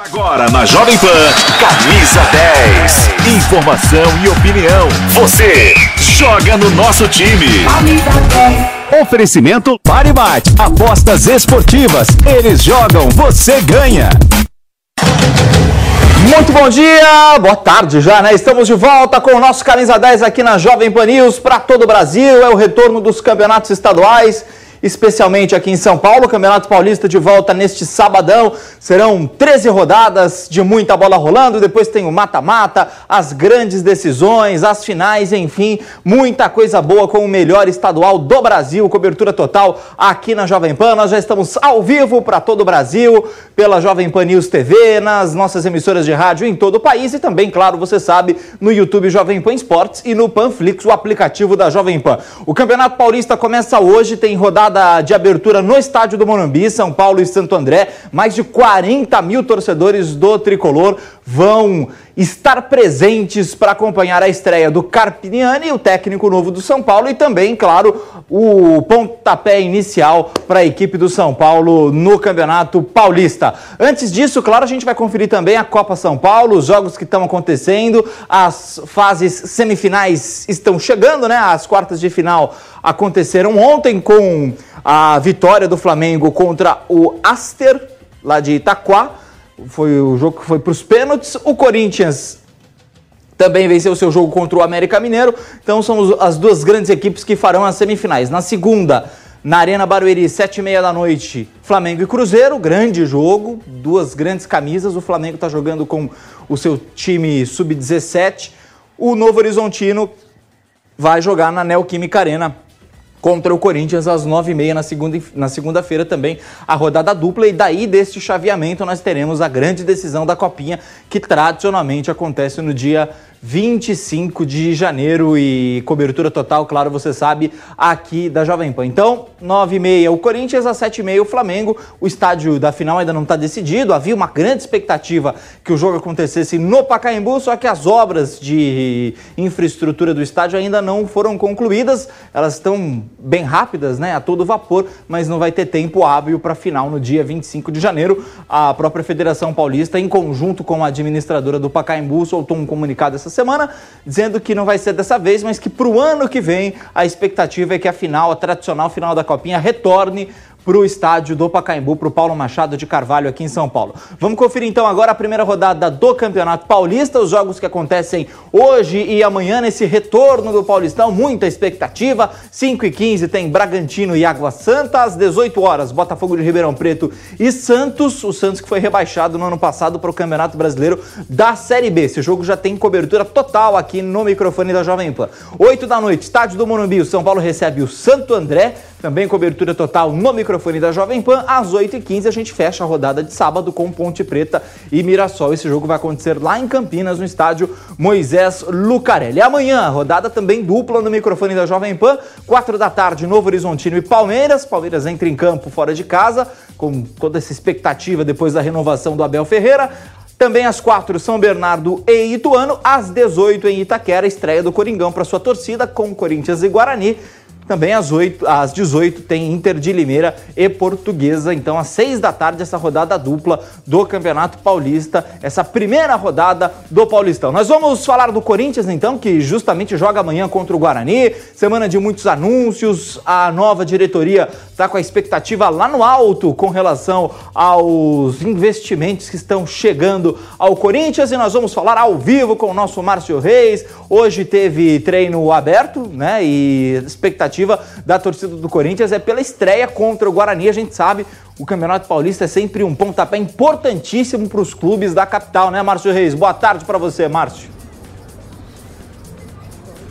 Agora na Jovem Pan, camisa 10. Informação e opinião. Você joga no nosso time. Oferecimento Paribate. Apostas esportivas. Eles jogam, você ganha. Muito bom dia, boa tarde já, né? Estamos de volta com o nosso Camisa 10 aqui na Jovem Pan News para todo o Brasil. É o retorno dos campeonatos estaduais especialmente aqui em São Paulo. O Campeonato Paulista de volta neste sabadão. Serão 13 rodadas de muita bola rolando. Depois tem o mata-mata, as grandes decisões, as finais, enfim, muita coisa boa com o melhor estadual do Brasil. Cobertura total aqui na Jovem Pan. Nós já estamos ao vivo para todo o Brasil, pela Jovem Pan News TV, nas nossas emissoras de rádio em todo o país e também, claro, você sabe, no YouTube Jovem Pan Esportes e no Panflix, o aplicativo da Jovem Pan. O Campeonato Paulista começa hoje, tem rodada de abertura no estádio do Morumbi, São Paulo e Santo André. Mais de 40 mil torcedores do tricolor vão estar presentes para acompanhar a estreia do Carpiniani, o técnico novo do São Paulo, e também, claro, o pontapé inicial para a equipe do São Paulo no Campeonato Paulista. Antes disso, claro, a gente vai conferir também a Copa São Paulo, os jogos que estão acontecendo, as fases semifinais estão chegando, né? As quartas de final aconteceram ontem com a vitória do Flamengo contra o Aster, lá de Itaquá. Foi o jogo que foi para os pênaltis. O Corinthians também venceu seu jogo contra o América Mineiro. Então são as duas grandes equipes que farão as semifinais. Na segunda, na Arena Barueri, sete e meia da noite, Flamengo e Cruzeiro, grande jogo, duas grandes camisas. O Flamengo está jogando com o seu time sub-17. O Novo Horizontino vai jogar na Neoquímica Arena contra o Corinthians às 9h30 na segunda, na segunda-feira também a rodada dupla. E daí deste chaveamento nós teremos a grande decisão da Copinha, que tradicionalmente acontece no dia 25 de janeiro e cobertura total, claro, você sabe, aqui da Jovem Pan. Então, 9h30 o Corinthians, às 7h30 o Flamengo. O estádio da final ainda não está decidido. Havia uma grande expectativa que o jogo acontecesse no Pacaembu, só que as obras de infraestrutura do estádio ainda não foram concluídas. Elas estão bem rápidas, né, a todo vapor, mas não vai ter tempo hábil para final no dia 25 de janeiro. A própria Federação Paulista, em conjunto com a administradora do Pacaembu, soltou um comunicado essa semana, dizendo que não vai ser dessa vez, mas que para o ano que vem a expectativa é que a final, a tradicional final da Copinha, retorne para o estádio do Pacaembu, para o Paulo Machado de Carvalho aqui em São Paulo. Vamos conferir então agora a primeira rodada do Campeonato Paulista, os jogos que acontecem hoje e amanhã nesse retorno do Paulistão, muita expectativa. 5 e 15 tem Bragantino e Água Santa, às 18 horas Botafogo de Ribeirão Preto e Santos, o Santos que foi rebaixado no ano passado para o Campeonato Brasileiro da Série B. Esse jogo já tem cobertura total aqui no microfone da Jovem Pan. 8 da noite, estádio do Morumbi, o São Paulo recebe o Santo André, também cobertura total no microfone da Jovem Pan. Às 8h15 a gente fecha a rodada de sábado com Ponte Preta e Mirassol. Esse jogo vai acontecer lá em Campinas, no estádio Moisés Lucarelli. Amanhã, rodada também dupla no microfone da Jovem Pan. 4 da tarde, Novo Horizontino e Palmeiras. Palmeiras entra em campo fora de casa, com toda essa expectativa depois da renovação do Abel Ferreira. Também às 4, São Bernardo e Ituano. Às 18 em Itaquera, estreia do Coringão para sua torcida com Corinthians e Guarani. Também às, 8, às 18 tem Inter de Limeira e Portuguesa. Então, às 6 da tarde, essa rodada dupla do Campeonato Paulista, essa primeira rodada do Paulistão. Nós vamos falar do Corinthians, então, que justamente joga amanhã contra o Guarani. Semana de muitos anúncios. A nova diretoria está com a expectativa lá no alto com relação aos investimentos que estão chegando ao Corinthians. E nós vamos falar ao vivo com o nosso Márcio Reis. Hoje teve treino aberto, né? E expectativa expectativa da torcida do Corinthians é pela estreia contra o Guarani. A gente sabe, o Campeonato Paulista é sempre um pontapé importantíssimo para os clubes da capital, né, Márcio Reis? Boa tarde para você, Márcio.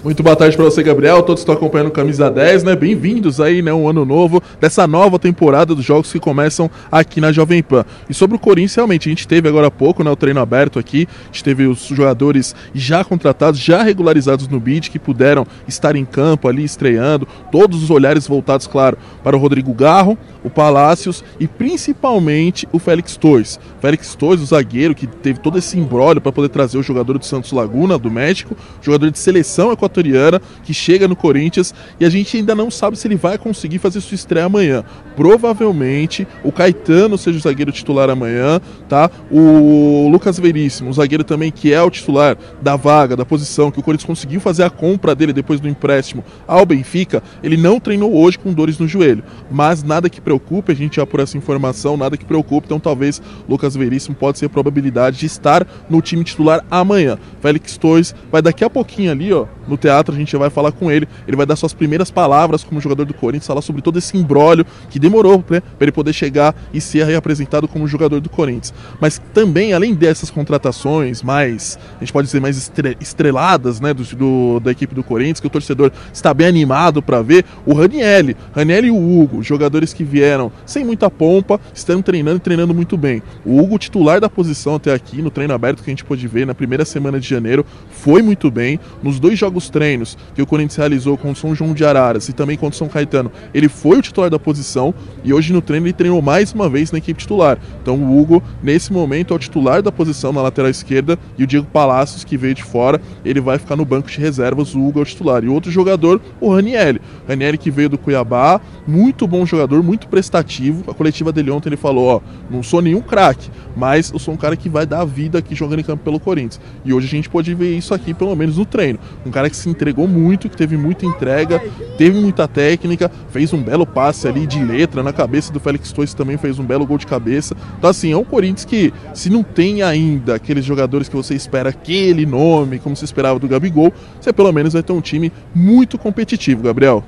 Muito boa tarde para você, Gabriel. Todos estão acompanhando Camisa 10, né? Bem-vindos aí, né? Um ano novo dessa nova temporada dos jogos que começam aqui na Jovem Pan. E sobre o Corinthians, realmente, a gente teve agora há pouco, né? O treino aberto aqui. A gente teve os jogadores já contratados, já regularizados no BID, que puderam estar em campo ali estreando. Todos os olhares voltados, claro, para o Rodrigo Garro, o Palácios e principalmente o Félix Torres. Félix Torres, o zagueiro que teve todo esse embrólio para poder trazer o jogador do Santos Laguna, do México, jogador de seleção equatoriana que chega no Corinthians e a gente ainda não sabe se ele vai conseguir fazer sua estreia amanhã. Provavelmente o Caetano seja o zagueiro titular amanhã, tá? O Lucas Veríssimo, o zagueiro também que é o titular da vaga, da posição, que o Corinthians conseguiu fazer a compra dele depois do empréstimo ao Benfica, ele não treinou hoje com dores no joelho. Mas nada que preocupe, a gente já por essa informação, nada que preocupe, então talvez Lucas Veríssimo pode ser a probabilidade de estar no time titular amanhã. Félix Torres vai daqui a pouquinho ali, ó, no teatro, a gente vai falar com ele. Ele vai dar suas primeiras palavras como jogador do Corinthians, falar sobre todo esse embrólio que demorou né, para ele poder chegar e ser reapresentado como jogador do Corinthians. Mas também, além dessas contratações mais, a gente pode dizer, mais estreladas né, do, do da equipe do Corinthians, que o torcedor está bem animado para ver, o Ranielli. Ranielli e o Hugo, jogadores que vieram sem muita pompa, estão treinando e treinando muito bem. O Hugo, titular da posição até aqui, no treino aberto que a gente pôde ver na primeira semana de janeiro, foi muito bem. Nos dois jogos treinos que o Corinthians realizou com o São João de Araras e também contra o São Caetano, ele foi o titular da posição e hoje no treino ele treinou mais uma vez na equipe titular. Então o Hugo, nesse momento, é o titular da posição na lateral esquerda e o Diego Palacios, que veio de fora, ele vai ficar no banco de reservas. O Hugo é o titular. E outro jogador, o Ranielli. Ranielli que veio do Cuiabá, muito bom jogador, muito prestativo. A coletiva dele ontem ele falou: Ó, não sou nenhum craque, mas eu sou um cara que vai dar a vida aqui jogando em campo pelo Corinthians. E hoje a gente pode ver isso aqui, pelo menos no treino. Um cara que se entregou muito, que teve muita entrega, teve muita técnica, fez um belo passe ali de letra na cabeça do Félix Torres, também fez um belo gol de cabeça. Então, assim, é um Corinthians que, se não tem ainda aqueles jogadores que você espera aquele nome, como se esperava do Gabigol, você pelo menos vai ter um time muito competitivo, Gabriel.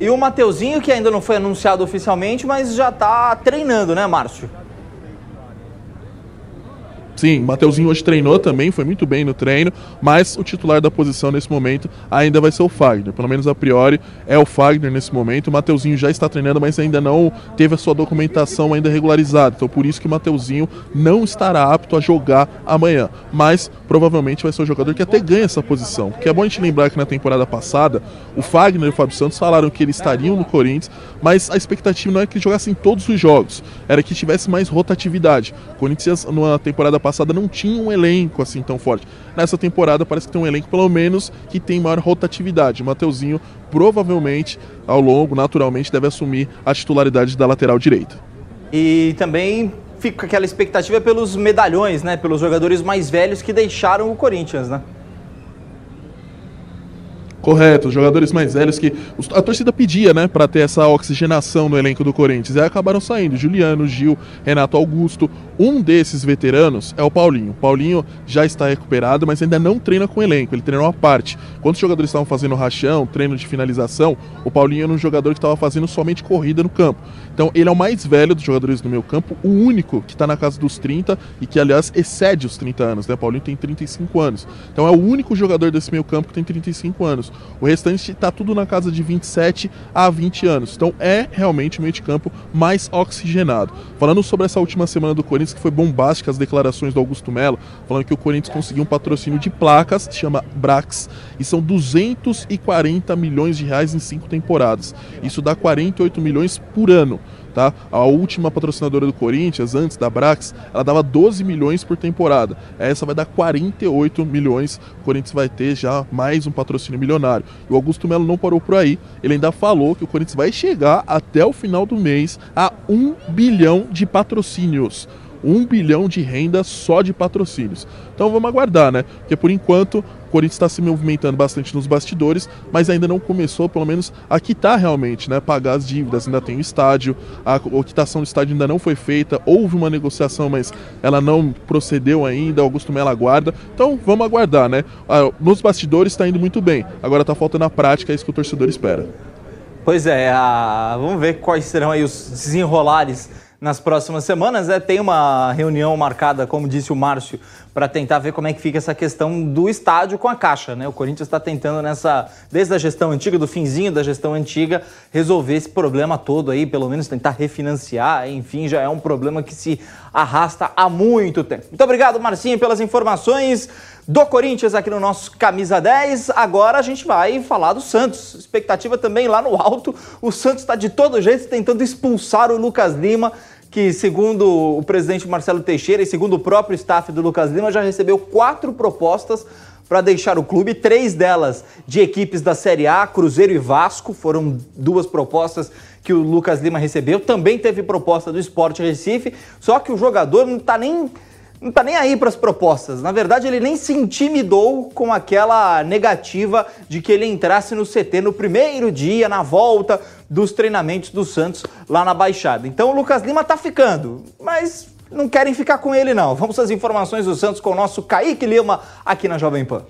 E o Mateuzinho, que ainda não foi anunciado oficialmente, mas já está treinando, né, Márcio? Sim, Mateuzinho hoje treinou também, foi muito bem no treino, mas o titular da posição nesse momento ainda vai ser o Fagner. Pelo menos a priori é o Fagner nesse momento. O Mateuzinho já está treinando, mas ainda não teve a sua documentação ainda regularizada. Então por isso que o Mateuzinho não estará apto a jogar amanhã. Mas provavelmente vai ser o jogador que até ganha essa posição. Porque é bom a gente lembrar que na temporada passada, o Fagner e o Fábio Santos falaram que eles estariam no Corinthians, mas a expectativa não é que jogassem todos os jogos, era que tivesse mais rotatividade. O Corinthians, na temporada passada, não tinha um elenco assim tão forte. Nessa temporada parece que tem um elenco, pelo menos, que tem maior rotatividade. O Mateuzinho, provavelmente, ao longo, naturalmente, deve assumir a titularidade da lateral direita. E também fica aquela expectativa pelos medalhões, né? Pelos jogadores mais velhos que deixaram o Corinthians, né? Correto, os jogadores mais velhos que a torcida pedia, né, para ter essa oxigenação no elenco do Corinthians. E aí acabaram saindo Juliano, Gil, Renato Augusto. Um desses veteranos é o Paulinho. O Paulinho já está recuperado, mas ainda não treina com o elenco, ele treinou à parte. Quando os jogadores estavam fazendo rachão, treino de finalização, o Paulinho era um jogador que estava fazendo somente corrida no campo. Então ele é o mais velho dos jogadores do meu campo, o único que está na casa dos 30 e que, aliás, excede os 30 anos, né? O Paulinho tem 35 anos. Então é o único jogador desse meu campo que tem 35 anos. O restante está tudo na casa de 27 a 20 anos. Então é realmente o meio de campo mais oxigenado. Falando sobre essa última semana do Corinthians, que foi bombástica as declarações do Augusto Melo, falando que o Corinthians conseguiu um patrocínio de placas, chama Brax, e são 240 milhões de reais em cinco temporadas. Isso dá 48 milhões por ano. Tá? A última patrocinadora do Corinthians, antes da Brax, ela dava 12 milhões por temporada. Essa vai dar 48 milhões. O Corinthians vai ter já mais um patrocínio milionário. E o Augusto Melo não parou por aí. Ele ainda falou que o Corinthians vai chegar até o final do mês a 1 bilhão de patrocínios. 1 bilhão de renda só de patrocínios. Então vamos aguardar, né? Porque por enquanto Corinthians está se movimentando bastante nos bastidores, mas ainda não começou, pelo menos, a quitar realmente, né? Pagar as dívidas, ainda tem o estádio, a, quitação do estádio ainda não foi feita, houve uma negociação, mas ela não procedeu ainda, Augusto Melo aguarda. Então vamos aguardar, né? Ah, nos bastidores está indo muito bem, agora está faltando a prática, é isso que o torcedor espera. Pois é, a... vamos ver quais serão aí os desenrolares nas próximas semanas. É, tem uma reunião marcada, como disse o Márcio, para tentar ver como é que fica essa questão do estádio com a Caixa. Né? O Corinthians está tentando nessa, desde a gestão antiga, do finzinho da gestão antiga, resolver esse problema todo aí, pelo menos tentar refinanciar, enfim, já é um problema que se arrasta há muito tempo. Muito obrigado, Marcinho, pelas informações do Corinthians aqui no nosso Camisa 10. Agora a gente vai falar do Santos. Expectativa também lá no alto. O Santos está de todo jeito tentando expulsar o Lucas Lima que, segundo o presidente Marcelo Teixeira e segundo o próprio staff do Lucas Lima, já recebeu quatro propostas para deixar o clube, três delas de equipes da Série A, Cruzeiro e Vasco, foram duas propostas que o Lucas Lima recebeu. Também teve proposta do Sport Recife, só que o jogador não está nem não tá nem aí para as propostas. Na verdade, ele nem se intimidou com aquela negativa de que ele entrasse no CT no primeiro dia, na volta dos treinamentos do Santos lá na Baixada. Então o Lucas Lima tá ficando, mas não querem ficar com ele não. Vamos às informações do Santos com o nosso Kaique Lima aqui na Jovem Pan.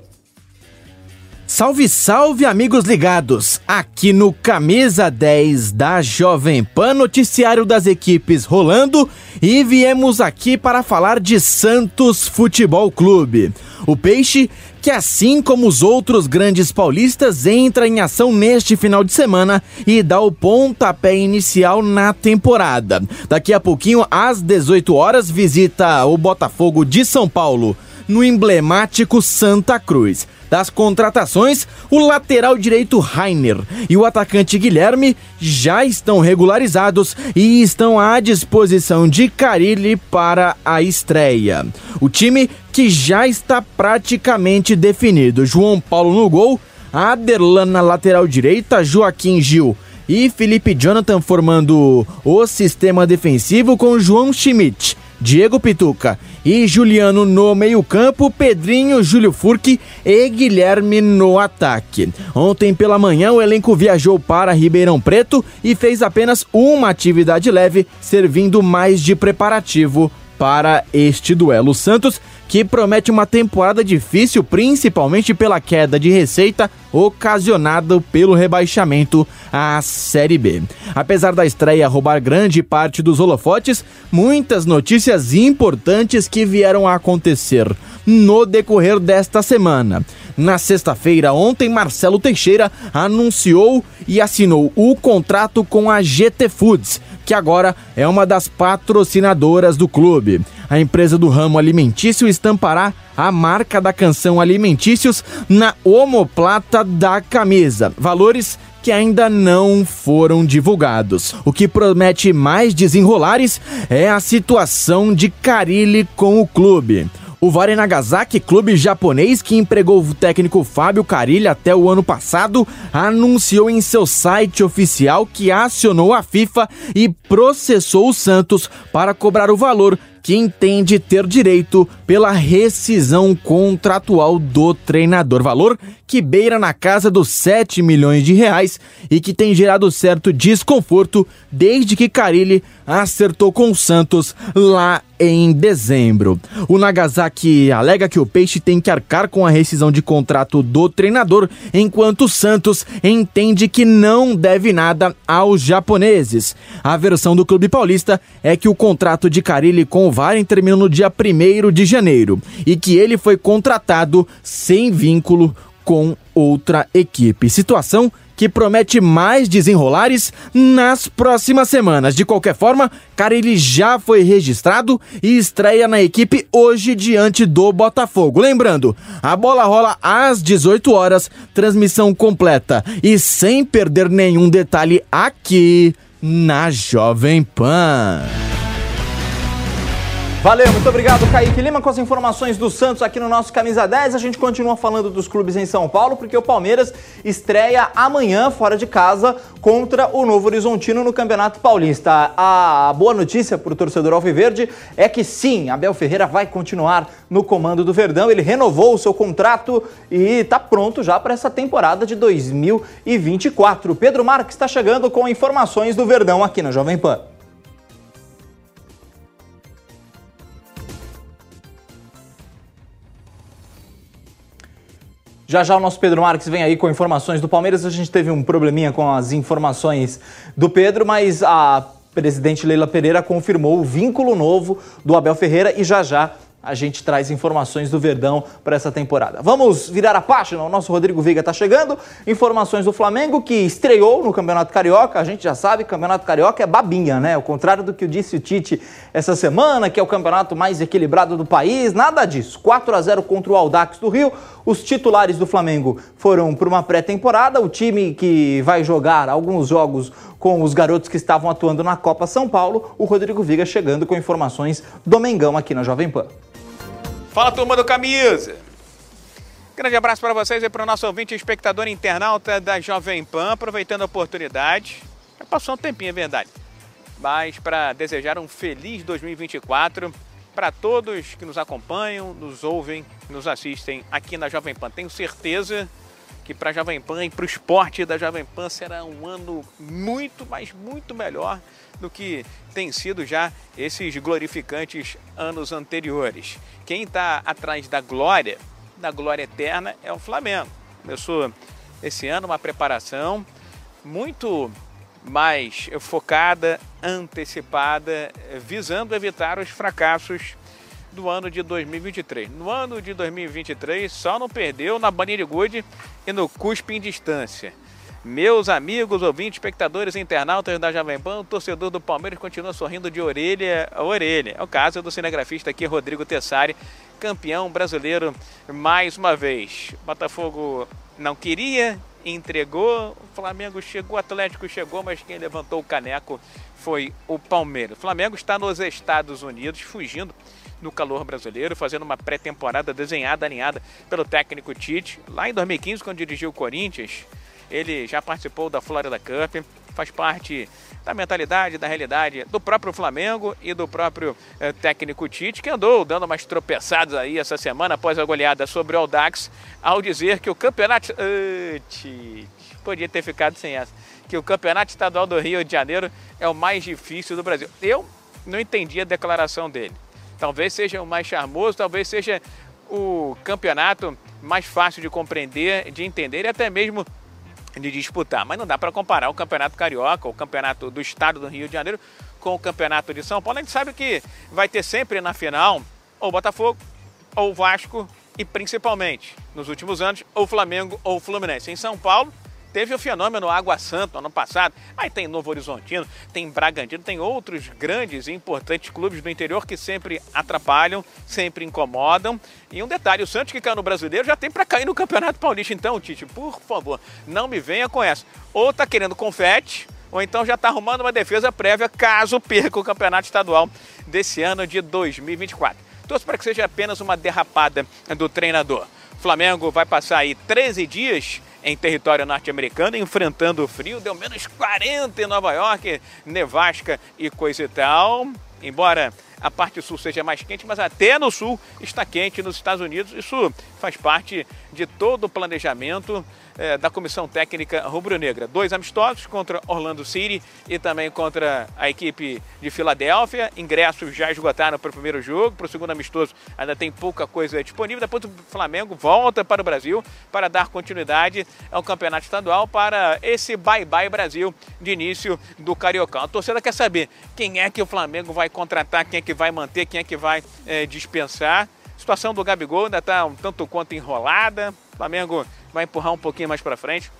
Salve, salve, amigos ligados! Aqui no Camisa 10 da Jovem Pan, noticiário das equipes rolando e viemos aqui para falar de Santos Futebol Clube. O Peixe, que assim como os outros grandes paulistas, entra em ação neste final de semana e dá o pontapé inicial na temporada. Daqui a pouquinho, às 18 horas, visita o Botafogo de São Paulo no emblemático Santa Cruz. Das contratações, o lateral direito Rainer e o atacante Guilherme já estão regularizados e estão à disposição de Carilli para a estreia. O time que já está praticamente definido: João Paulo no gol, Aderlan na lateral direita, Joaquim Gil e Felipe Jonathan formando o sistema defensivo com João Schmidt, Diego Pituca e Juliano no meio-campo, Pedrinho, Júlio Furque e Guilherme no ataque. Ontem pela manhã, o elenco viajou para Ribeirão Preto e fez apenas uma atividade leve, servindo mais de preparativo para este duelo. Santos que promete uma temporada difícil, principalmente pela queda de receita ocasionada pelo rebaixamento à Série B. Apesar da estreia roubar grande parte dos holofotes, muitas notícias importantes que vieram a acontecer no decorrer desta semana. Na sexta-feira, ontem, Marcelo Teixeira anunciou e assinou o contrato com a GT Foods, que agora é uma das patrocinadoras do clube. A empresa do ramo alimentício estampará a marca da canção Alimentícios na omoplata da camisa. Valores que ainda não foram divulgados. O que promete mais desenrolares é a situação de Carilli com o clube. O Vare Nagasaki, clube japonês que empregou o técnico Fábio Carilli até o ano passado, anunciou em seu site oficial que acionou a FIFA e processou o Santos para cobrar o valor que entende ter direito pela rescisão contratual do treinador. Valor que beira na casa dos 7 milhões de reais e que tem gerado certo desconforto desde que Carilli acertou com o Santos lá em dezembro. O Nagasaki alega que o Peixe tem que arcar com a rescisão de contrato do treinador, enquanto o Santos entende que não deve nada aos japoneses. A versão do clube paulista é que o contrato de Carilli com o Varen terminou no dia 1 de janeiro e que ele foi contratado sem vínculo com outra equipe. Situação que promete mais desenrolares nas próximas semanas. De qualquer forma, Carilli já foi registrado e estreia na equipe hoje diante do Botafogo. Lembrando, a bola rola às 18 horas, transmissão completa e sem perder nenhum detalhe aqui na Jovem Pan. Valeu, muito obrigado, Kaique Lima, com as informações do Santos aqui no nosso Camisa 10. A gente continua falando dos clubes em São Paulo, porque o Palmeiras estreia amanhã, fora de casa, contra o Novo Horizontino no Campeonato Paulista. A boa notícia para o torcedor Alviverde é que sim, Abel Ferreira vai continuar no comando do Verdão. Ele renovou o seu contrato e está pronto já para essa temporada de 2024. Pedro Marques está chegando com informações do Verdão aqui na Jovem Pan. Já já o nosso Pedro Marques vem aí com informações do Palmeiras. A gente teve um probleminha com as informações do Pedro, mas a presidente Leila Pereira confirmou o vínculo novo do Abel Ferreira e já já a gente traz informações do Verdão para essa temporada. Vamos virar a página, o nosso Rodrigo Viga está chegando. Informações do Flamengo que estreou no Campeonato Carioca. A gente já sabe, Campeonato Carioca é babinha, né? Ao contrário do que disse o Tite essa semana, que é o campeonato mais equilibrado do país, nada disso. 4 a 0 contra o Aldax do Rio. Os titulares do Flamengo foram para uma pré-temporada. O time que vai jogar alguns jogos com os garotos que estavam atuando na Copa São Paulo, o Rodrigo Viga chegando com informações do Mengão aqui na Jovem Pan. Fala turma do Camisa! Grande abraço para vocês e para o nosso ouvinte e espectador internauta da Jovem Pan, aproveitando a oportunidade. Já passou um tempinho, é verdade. Mas para desejar um feliz 2024 para todos que nos acompanham, nos ouvem, nos assistem aqui na Jovem Pan. Tenho certeza que para a Jovem Pan e para o esporte da Jovem Pan será um ano muito, mas muito melhor do que tem sido já esses glorificantes anos anteriores. Quem está atrás da glória, da glória eterna, é o Flamengo. Começou esse ano uma preparação muito mais focada, antecipada, visando evitar os fracassos do ano de 2023. No ano de 2023 só não perdeu na Banheira de Good e no Cuspe em Distância. Meus amigos, ouvintes, espectadores, internautas da Jovem Pan, o torcedor do Palmeiras continua sorrindo de orelha a orelha. É o caso do cinegrafista aqui, Rodrigo Tessari, campeão brasileiro mais uma vez. Botafogo não queria, entregou, o Flamengo chegou, o Atlético chegou, mas quem levantou o caneco foi o Palmeiras. O Flamengo está nos Estados Unidos, fugindo no calor brasileiro, fazendo uma pré-temporada desenhada, alinhada pelo técnico Tite. Lá em 2015, quando dirigiu o Corinthians, ele já participou da Florida Cup, faz parte da mentalidade, da realidade do próprio Flamengo e do próprio eh, técnico Tite, que andou dando umas tropeçadas aí essa semana após a goleada sobre o Aldax, ao dizer que o campeonato. Tite, podia ter ficado sem essa. Que o campeonato estadual do Rio de Janeiro é o mais difícil do Brasil. Eu não entendi a declaração dele. Talvez seja o mais charmoso, talvez seja o campeonato mais fácil de compreender, de entender e até mesmo de disputar. Mas não dá para comparar o Campeonato Carioca, o Campeonato do Estado do Rio de Janeiro, com o Campeonato de São Paulo. A gente sabe que vai ter sempre na final ou Botafogo, ou Vasco e principalmente, nos últimos anos, ou Flamengo ou Fluminense. Em São Paulo, Teve o fenômeno Água Santa ano passado, aí tem Novo Horizontino, tem Bragantino, tem outros grandes e importantes clubes do interior que sempre atrapalham, sempre incomodam. E um detalhe, o Santos que caiu no Brasileiro já tem para cair no Campeonato Paulista. Então, Tite, por favor, não me venha com essa. Ou tá querendo confete, ou então já está arrumando uma defesa prévia caso perca o Campeonato Estadual desse ano de 2024. Torço para que seja apenas uma derrapada do treinador. Flamengo vai passar aí 13 dias em território norte-americano, enfrentando o frio. Deu menos 40 em Nova York, nevasca e coisa e tal. Embora a parte sul seja mais quente, mas até no sul está quente nos Estados Unidos. Isso faz parte de todo o planejamento é, da comissão técnica rubro-negra. Dois amistosos contra Orlando City e também contra a equipe de Filadélfia. Ingressos já esgotaram para o primeiro jogo, para o segundo amistoso ainda tem pouca coisa disponível. Depois o Flamengo volta para o Brasil para dar continuidade ao campeonato estadual para esse bye-bye Brasil de início do Cariocão. A torcida quer saber quem é que o Flamengo vai contratar, quem é que vai manter, quem é que vai é, dispensar. A situação do Gabigol ainda está um tanto quanto enrolada. O Flamengo vai empurrar um pouquinho mais para frente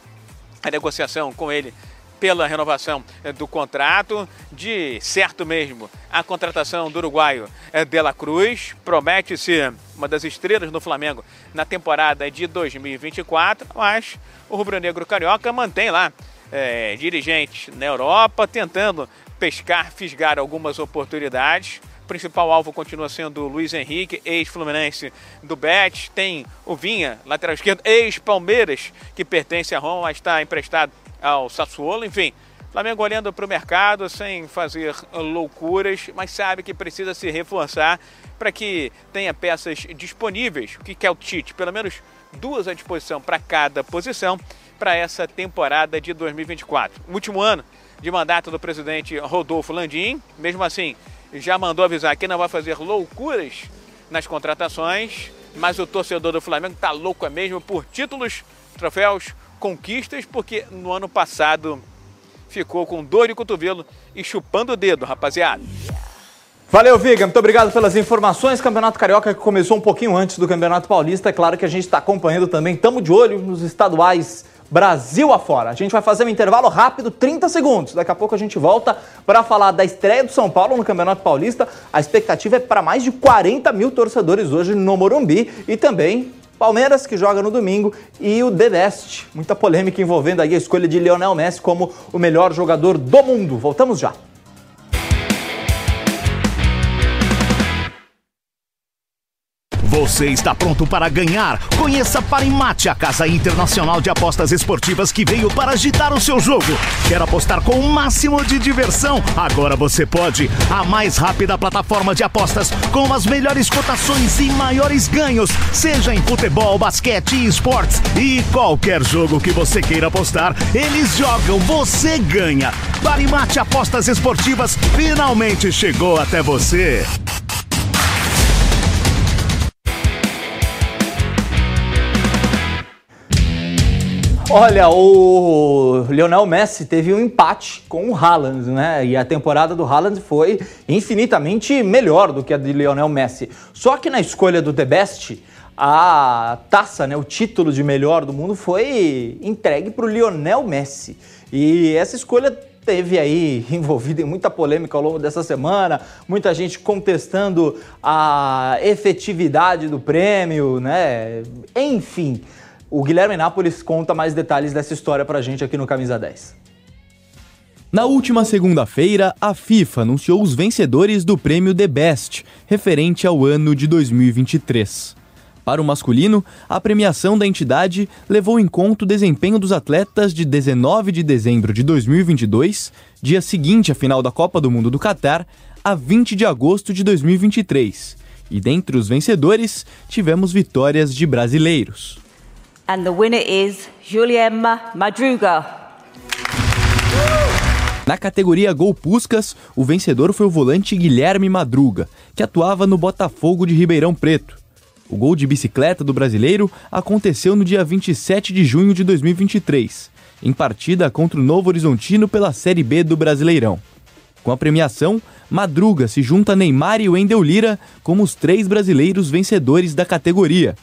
a negociação com ele pela renovação eh, do contrato, de certo mesmo a contratação do uruguaio eh, De La Cruz, promete ser uma das estrelas do Flamengo na temporada de 2024, mas o rubro-negro carioca mantém lá é, dirigentes na Europa, tentando pescar, fisgar algumas oportunidades. Principal alvo continua sendo o Luiz Henrique, ex-Fluminense do Bet. Tem o Vinha, lateral esquerdo, ex-Palmeiras, que pertence a Roma, mas está emprestado ao Sassuolo. Enfim, Flamengo olhando para o mercado sem fazer loucuras, mas sabe que precisa se reforçar para que tenha peças disponíveis. O que quer o Tite? Pelo menos duas à disposição para cada posição para essa temporada de 2024. O último ano de mandato do presidente Rodolfo Landim, mesmo assim, já mandou avisar que não vai fazer loucuras nas contratações, mas o torcedor do Flamengo está louco é mesmo por títulos, troféus, conquistas, porque no ano passado ficou com dor de cotovelo e chupando o dedo, rapaziada. Valeu, Viga. Muito obrigado pelas informações. Campeonato Carioca que começou um pouquinho antes do Campeonato Paulista. É claro que a gente está acompanhando também. Estamos de olho nos estaduais Brasil afora. A gente vai fazer um intervalo rápido, 30 segundos. Daqui a pouco a gente volta para falar da estreia do São Paulo no Campeonato Paulista. A expectativa é para mais de 40 mil torcedores hoje no Morumbi e também Palmeiras, que joga no domingo, e o The Best. Muita polêmica envolvendo aí a escolha de Lionel Messi como o melhor jogador do mundo. Voltamos já. Você está pronto para ganhar? Conheça Parimate, a casa internacional de apostas esportivas que veio para agitar o seu jogo. Quer apostar com o máximo de diversão? Agora você pode. A mais rápida plataforma de apostas com as melhores cotações e maiores ganhos, seja em futebol, basquete esportes. E qualquer jogo que você queira apostar, eles jogam, você ganha. Parimate Apostas Esportivas finalmente chegou até você. Olha, o Lionel Messi teve um empate com o Haaland, né? E a temporada do Haaland foi infinitamente melhor do que a de Lionel Messi. Só que na escolha do The Best, a taça, né, o título de melhor do mundo foi entregue para o Lionel Messi. E essa escolha teve aí envolvida em muita polêmica ao longo dessa semana, muita gente contestando a efetividade do prêmio, né? Enfim, o Guilherme Nápoles conta mais detalhes dessa história pra gente aqui no Camisa 10. Na última segunda-feira, a FIFA anunciou os vencedores do prêmio The Best, referente ao ano de 2023. Para o masculino, a premiação da entidade levou em conta o desempenho dos atletas de 19 de dezembro de 2022, dia seguinte à final da Copa do Mundo do Catar, a 20 de agosto de 2023. E dentre os vencedores, tivemos vitórias de brasileiros. And the winner is Juliema Madruga. Na categoria Gol Puscas, o vencedor foi o volante Guilherme Madruga, que atuava no Botafogo de Ribeirão Preto. O gol de bicicleta do brasileiro aconteceu no dia 27 de junho de 2023, em partida contra o Novo Horizontino pela Série B do Brasileirão. Com a premiação, Madruga se junta a Neymar e Wendel Lira como os três brasileiros vencedores da categoria.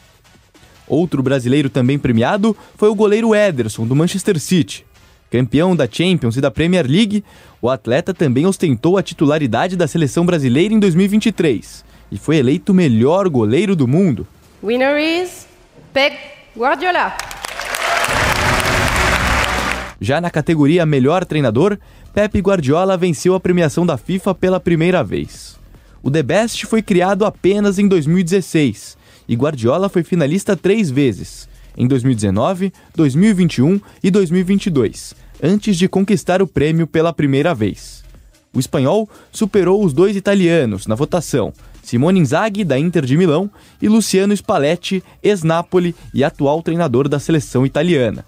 Outro brasileiro também premiado foi o goleiro Ederson, do Manchester City. Campeão da Champions e da Premier League, o atleta também ostentou a titularidade da seleção brasileira em 2023 e foi eleito o melhor goleiro do mundo. Winner is Pep Guardiola. Já na categoria Melhor Treinador, Pep Guardiola venceu a premiação da FIFA pela primeira vez. O The Best foi criado apenas em 2016 e Guardiola foi finalista três vezes, em 2019, 2021 e 2022, antes de conquistar o prêmio pela primeira vez. O espanhol superou os dois italianos na votação, Simone Inzaghi, da Inter de Milão, e Luciano Spalletti, ex-Napoli e atual treinador da seleção italiana.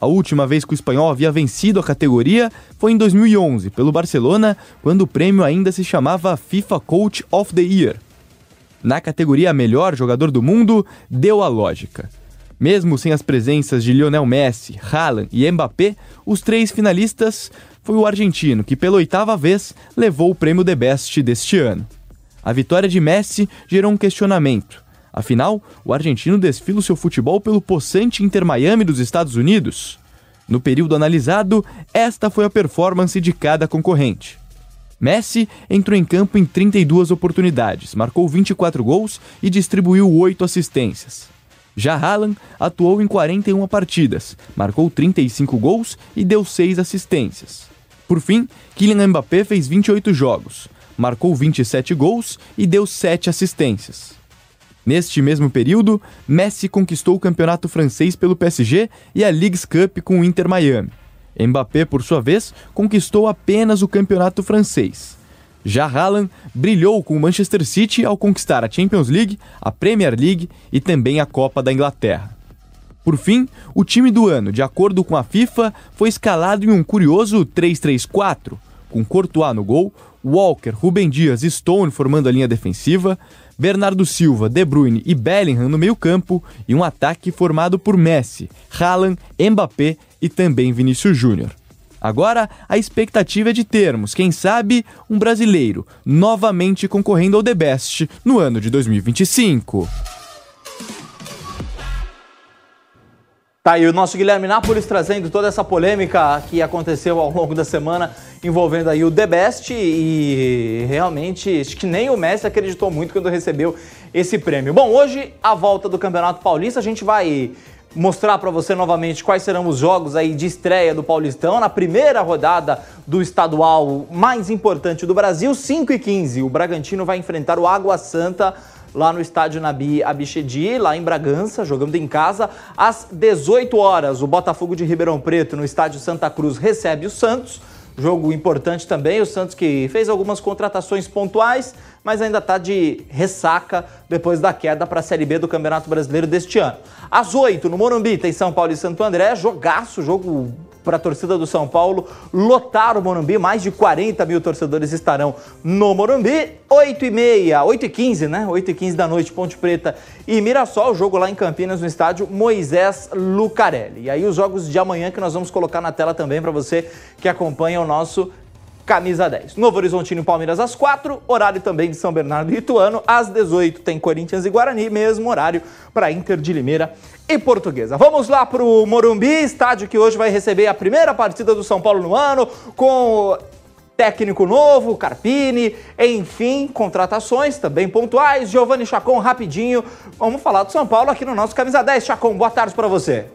A última vez que o espanhol havia vencido a categoria foi em 2011, pelo Barcelona, quando o prêmio ainda se chamava FIFA Coach of the Year. Na categoria Melhor Jogador do Mundo, deu a lógica. Mesmo sem as presenças de Lionel Messi, Haaland e Mbappé, os três finalistas foi o argentino que, pela oitava vez, levou o prêmio The Best deste ano. A vitória de Messi gerou um questionamento. Afinal, o argentino desfila o seu futebol pelo possante Inter Miami dos Estados Unidos. No período analisado, esta foi a performance de cada concorrente. Messi entrou em campo em 32 oportunidades, marcou 24 gols e distribuiu 8 assistências. Já Haaland atuou em 41 partidas, marcou 35 gols e deu 6 assistências. Por fim, Kylian Mbappé fez 28 jogos, marcou 27 gols e deu 7 assistências. Neste mesmo período, Messi conquistou o campeonato francês pelo PSG e a Leagues Cup com o Inter Miami. Mbappé, por sua vez, conquistou apenas o campeonato francês. Já Haaland brilhou com o Manchester City ao conquistar a Champions League, a Premier League e também a Copa da Inglaterra. Por fim, o time do ano, de acordo com a FIFA, foi escalado em um curioso 3-3-4, com Courtois no gol, Walker, Rubem Dias e Stone formando a linha defensiva, Bernardo Silva, De Bruyne e Bellingham no meio-campo e um ataque formado por Messi, Haaland, Mbappé e também Vinícius Júnior. Agora, a expectativa é de termos, quem sabe, um brasileiro novamente concorrendo ao The Best no ano de 2025. Tá aí o nosso Guilherme Nápoles trazendo toda essa polêmica que aconteceu ao longo da semana envolvendo aí o The Best e realmente acho que nem o Messi acreditou muito quando recebeu esse prêmio. Bom, hoje a volta do Campeonato Paulista, a gente vai mostrar para você novamente quais serão os jogos aí de estreia do Paulistão na primeira rodada do estadual mais importante do Brasil, 5 e 15. O Bragantino vai enfrentar o Água Santa lá no estádio Nabi Abichedi, lá em Bragança, jogando em casa. Às 18 horas, o Botafogo de Ribeirão Preto, no estádio Santa Cruz, recebe o Santos. Jogo importante também, o Santos que fez algumas contratações pontuais, mas ainda está de ressaca depois da queda para a Série B do Campeonato Brasileiro deste ano. Às 8, no Morumbi, tem São Paulo e Santo André, jogaço, jogo para a torcida do São Paulo lotar o Morumbi. Mais de 40 mil torcedores estarão no Morumbi. 8 e meia, 8 e 15, né? 8 e 15 da noite, Ponte Preta e Mirassol. Jogo lá em Campinas, no estádio Moisés Lucarelli. E aí os jogos de amanhã que nós vamos colocar na tela também para você que acompanha o nosso camisa 10. Novo Horizontino e Palmeiras às 4, horário também de São Bernardo e Ituano. Às 18 tem Corinthians e Guarani, mesmo horário para Inter de Limeira e Portuguesa. Vamos lá para o Morumbi, estádio que hoje vai receber a primeira partida do São Paulo no ano, com técnico novo, Carpini, enfim, contratações também pontuais. Giovanni Chacon, rapidinho, vamos falar do São Paulo aqui no nosso Camisa 10. Chacon, boa tarde para você.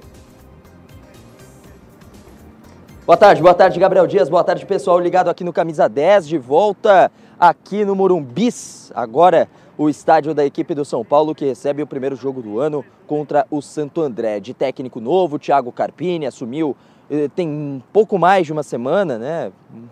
Boa tarde, boa tarde, Gabriel Dias. Boa tarde, pessoal ligado aqui no Camisa 10, de volta aqui no Morumbis. Agora, o estádio da equipe do São Paulo que recebe o primeiro jogo do ano contra o Santo André. De técnico novo, Thiago Carpini assumiu eh, tem pouco mais de uma semana, né?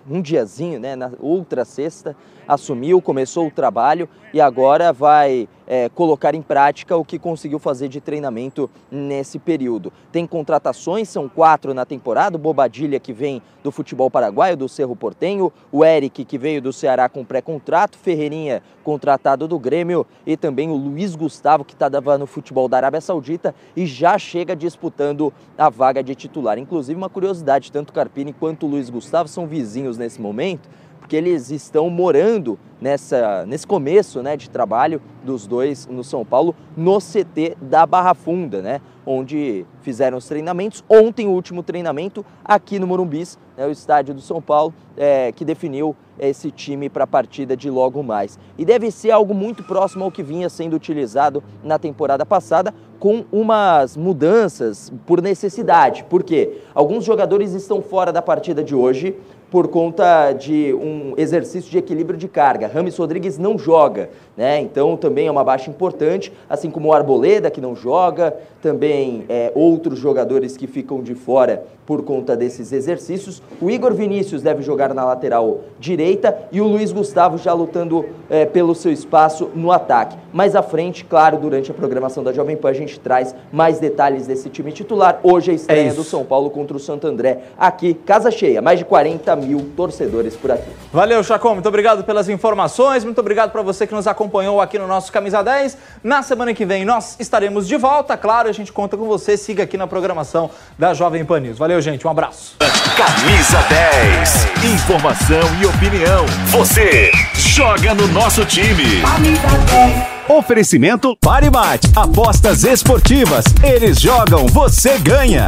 Um diazinho, né? Na outra sexta, assumiu, começou o trabalho e agora vai é, colocar em prática o que conseguiu fazer de treinamento nesse período. Tem contratações, são quatro na temporada: o Bobadilha, que vem do futebol paraguaio, do Cerro Portenho, o Eric, que veio do Ceará com pré-contrato, Ferreirinha, contratado do Grêmio, e também o Luiz Gustavo, que estava no futebol da Arábia Saudita e já chega disputando a vaga de titular. Inclusive, uma curiosidade: tanto Carpini quanto o Luiz Gustavo são vizinhos nesse momento porque eles estão morando nessa, nesse começo né, de trabalho dos dois no São Paulo, no CT da Barra Funda, né, onde fizeram os treinamentos. Ontem, o último treinamento aqui no Morumbis, né, o estádio do São Paulo, é, que definiu esse time para a partida de logo mais. E deve ser algo muito próximo ao que vinha sendo utilizado na temporada passada, com umas mudanças por necessidade. Por quê? Alguns jogadores estão fora da partida de hoje por conta de um exercício de equilíbrio de carga. Rames Rodrigues não joga, né? Então também é uma baixa importante, assim como o Arboleda que não joga, também é, outros jogadores que ficam de fora por conta desses exercícios. O Igor Vinícius deve jogar na lateral direita e o Luiz Gustavo já lutando é, pelo seu espaço no ataque. Mais à frente, claro, durante a programação da Jovem Pan a gente traz mais detalhes desse time titular. Hoje a estreia é do São Paulo contra o Santo André aqui, casa cheia, mais de 40 mil torcedores por aqui. Valeu, Chacon, muito obrigado pelas informações, muito obrigado para você que nos acompanhou aqui no nosso Camisa 10. Na semana que vem nós estaremos de volta, claro, a gente conta com você, siga aqui na programação da Jovem Pan News. Valeu, gente, um abraço. Camisa 10, informação e opinião. Você joga no nosso time. Oferecimento Parimat, apostas esportivas. Eles jogam, você ganha.